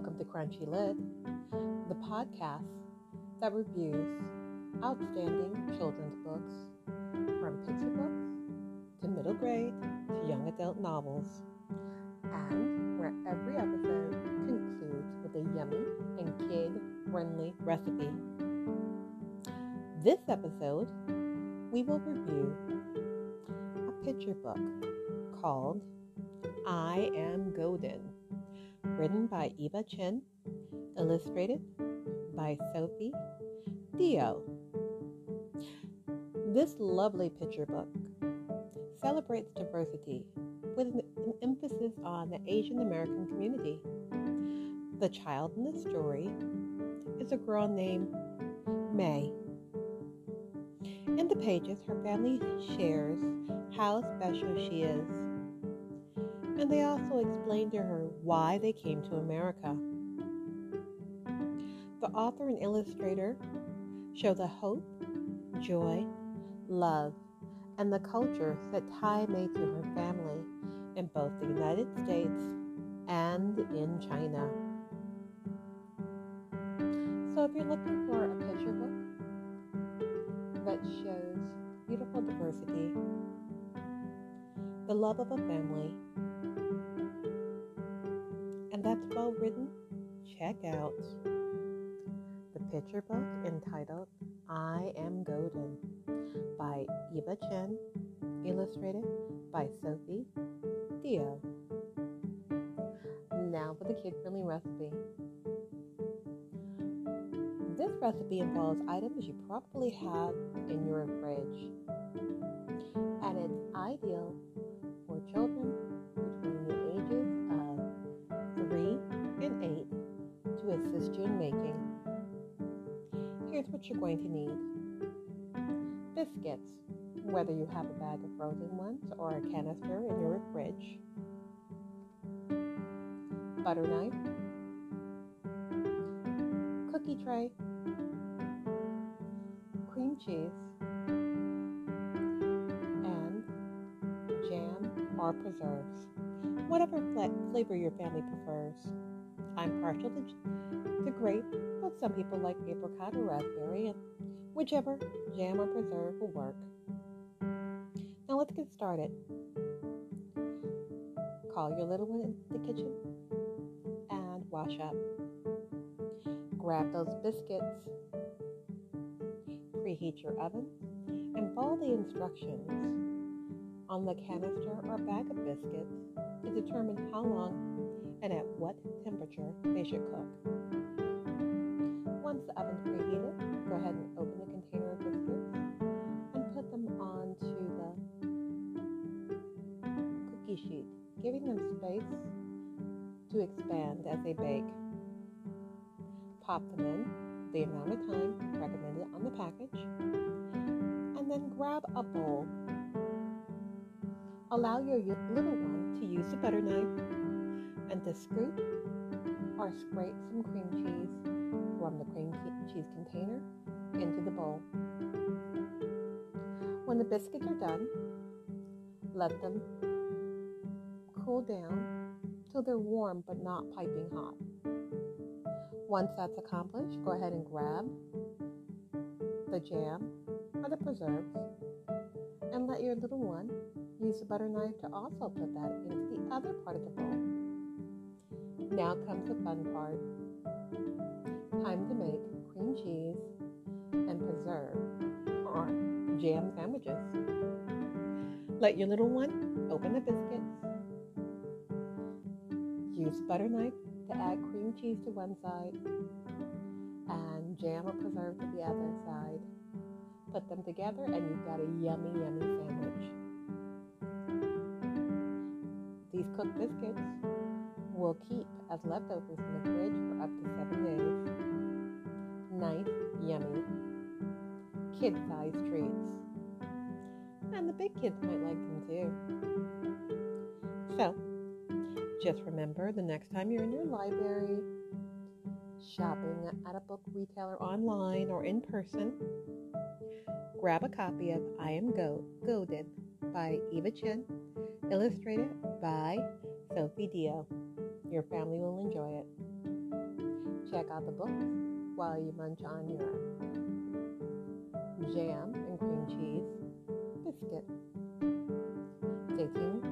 Welcome to Crunchy Lit, the podcast that reviews outstanding children's books from picture books to middle grade to young adult novels, and where every episode concludes with a yummy and kid friendly recipe. This episode, we will review a picture book called I Am Golden written by mm-hmm. Eva Chen, illustrated by Sophie Diao. This lovely picture book celebrates diversity with an emphasis on the Asian American community. The child in the story is a girl named May. In the pages, her family shares how special she is and they also explained to her why they came to America. The author and illustrator show the hope, joy, love, and the culture that Tai made to her family in both the United States and in China. So if you're looking for a picture book that shows beautiful diversity, the love of a family, and that's well written, check out the picture book entitled I Am Golden by Eva Chen, illustrated by Sophie Diao. Now for the kid friendly recipe. This recipe involves items you probably have in your fridge, and it's ideal what you're going to need. Biscuits, whether you have a bag of frozen ones or a canister in your fridge, butter knife, cookie tray, cream cheese, and jam or preserves, whatever flavor your family prefers. I'm partial to, to grape, but some people like apricot or raspberry, and whichever jam or preserve will work. Now let's get started. Call your little one in the kitchen and wash up. Grab those biscuits. Preheat your oven and follow the instructions on the canister or bag of biscuits to determine how long and at what temperature they should cook. Once the oven's preheated, go ahead and open the container of biscuits and put them onto the cookie sheet, giving them space to expand as they bake. Pop them in the amount of time recommended on the package, and then grab a bowl. Allow your little one to use the butter knife and to scoop or scrape some cream cheese from the cream cheese container into the bowl. When the biscuits are done, let them cool down till they're warm but not piping hot. Once that's accomplished, go ahead and grab the jam or the preserves and let your little one use the butter knife to also put that into the other part of the bowl. Now comes the fun part. Time to make cream cheese and preserve or jam sandwiches. Let your little one open the biscuits. Use butter knife to add cream cheese to one side and jam or preserve to the other side. Put them together and you've got a yummy, yummy sandwich. These cooked biscuits will keep as leftovers in the fridge for up to seven days. Nice, yummy, kid sized treats. And the big kids might like them too. So, just remember the next time you're in your library, shopping at a book retailer online or in person, grab a copy of I Am Go- Golden by Eva Chen, illustrated by Sophie Diao. Your family will enjoy it. Check out the books while you munch on your jam and cream cheese biscuit. Stay tuned